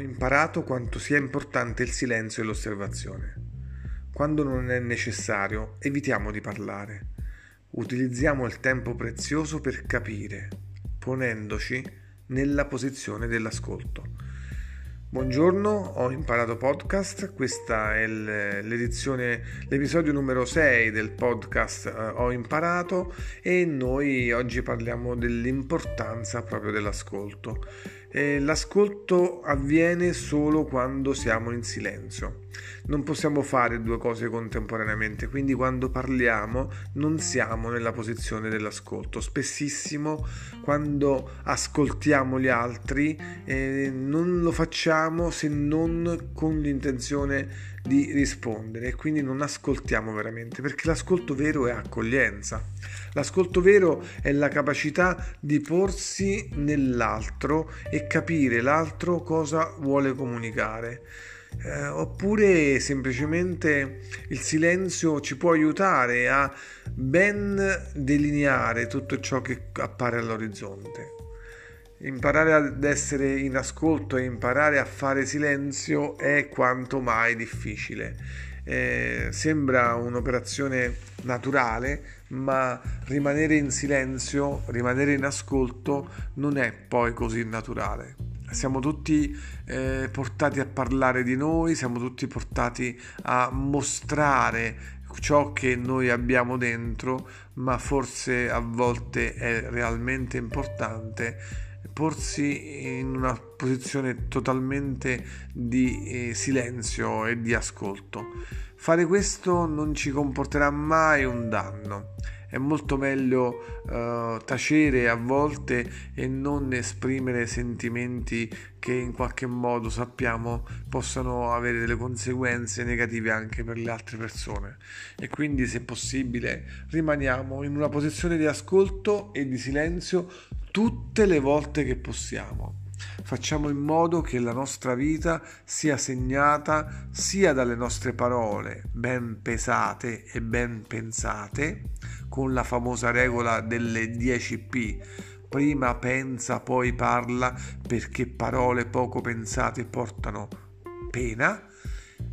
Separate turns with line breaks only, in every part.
Imparato quanto sia importante il silenzio e l'osservazione. Quando non è necessario, evitiamo di parlare. Utilizziamo il tempo prezioso per capire, ponendoci nella posizione dell'ascolto. Buongiorno, ho imparato podcast, questa è l'edizione, l'episodio numero 6 del podcast uh, Ho imparato e noi oggi parliamo dell'importanza proprio dell'ascolto. E l'ascolto avviene solo quando siamo in silenzio. Non possiamo fare due cose contemporaneamente, quindi quando parliamo non siamo nella posizione dell'ascolto. Spessissimo quando ascoltiamo gli altri eh, non lo facciamo se non con l'intenzione di rispondere e quindi non ascoltiamo veramente perché l'ascolto vero è accoglienza. L'ascolto vero è la capacità di porsi nell'altro e capire l'altro cosa vuole comunicare. Eh, oppure semplicemente il silenzio ci può aiutare a ben delineare tutto ciò che appare all'orizzonte. Imparare ad essere in ascolto e imparare a fare silenzio è quanto mai difficile. Eh, sembra un'operazione naturale, ma rimanere in silenzio, rimanere in ascolto non è poi così naturale. Siamo tutti eh, portati a parlare di noi, siamo tutti portati a mostrare ciò che noi abbiamo dentro, ma forse a volte è realmente importante porsi in una posizione totalmente di eh, silenzio e di ascolto. Fare questo non ci comporterà mai un danno. È molto meglio uh, tacere a volte e non esprimere sentimenti che in qualche modo sappiamo possano avere delle conseguenze negative anche per le altre persone. E quindi, se possibile, rimaniamo in una posizione di ascolto e di silenzio tutte le volte che possiamo. Facciamo in modo che la nostra vita sia segnata sia dalle nostre parole ben pesate e ben pensate, con la famosa regola delle 10P. Prima pensa, poi parla, perché parole poco pensate portano pena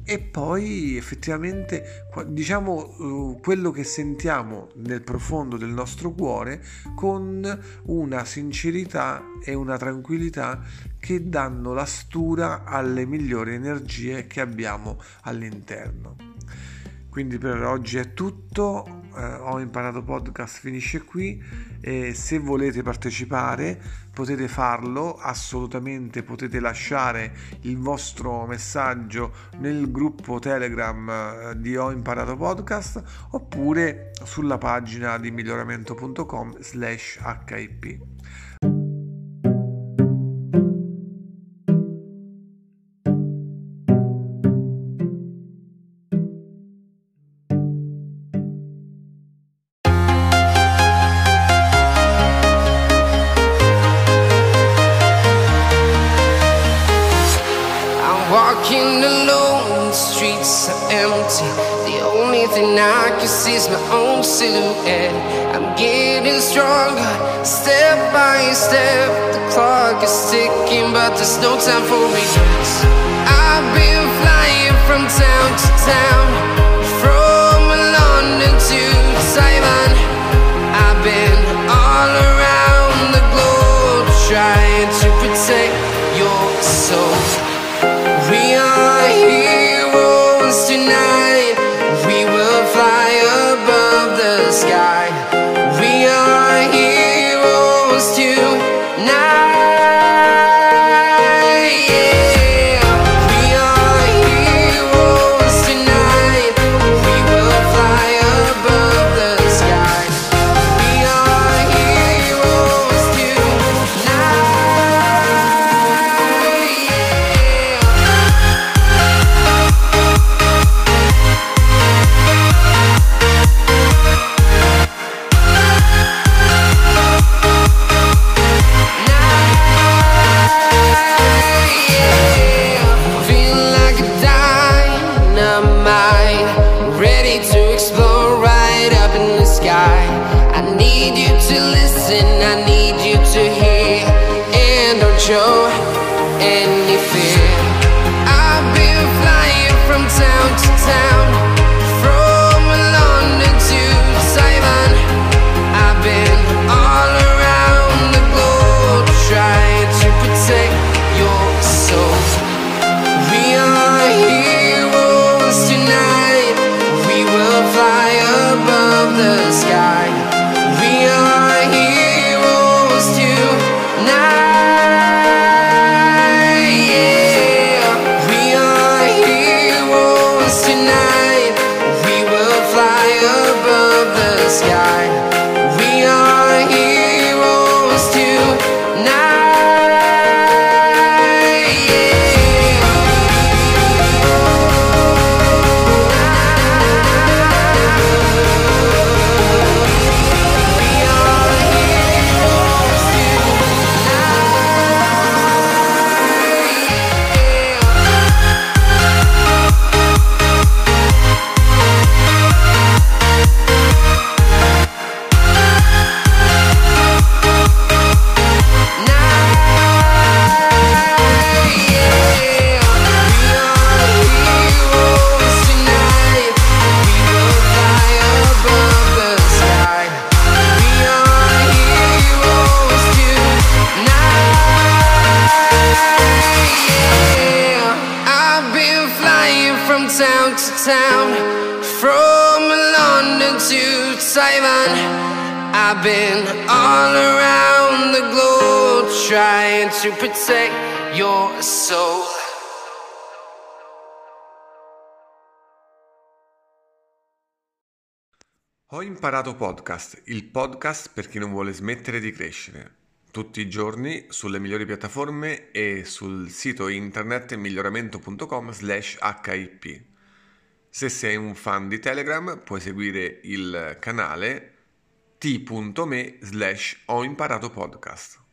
e poi effettivamente diciamo uh, quello che sentiamo nel profondo del nostro cuore con una sincerità e una tranquillità che danno la stura alle migliori energie che abbiamo all'interno. Quindi per oggi è tutto, eh, ho imparato podcast finisce qui e se volete partecipare potete farlo assolutamente, potete lasciare il vostro messaggio nel gruppo Telegram eh, di Ho imparato podcast oppure sulla pagina di miglioramento.com slash hip.
Walking alone, the streets are empty. The only thing I can see is my own silhouette. I'm getting stronger, step by step. The clock is ticking, but there's no time for regrets. I've been flying from town to town, need you to listen, I need you to hear, and don't show around from London to Taiwan. I've been all around the globe trying to protect your soul.
Ho imparato podcast, il podcast per chi non vuole smettere di crescere. Tutti i giorni sulle migliori piattaforme e sul sito internet miglioramento.com slash hip. Se sei un fan di Telegram puoi seguire il canale t.me slash ho imparato podcast.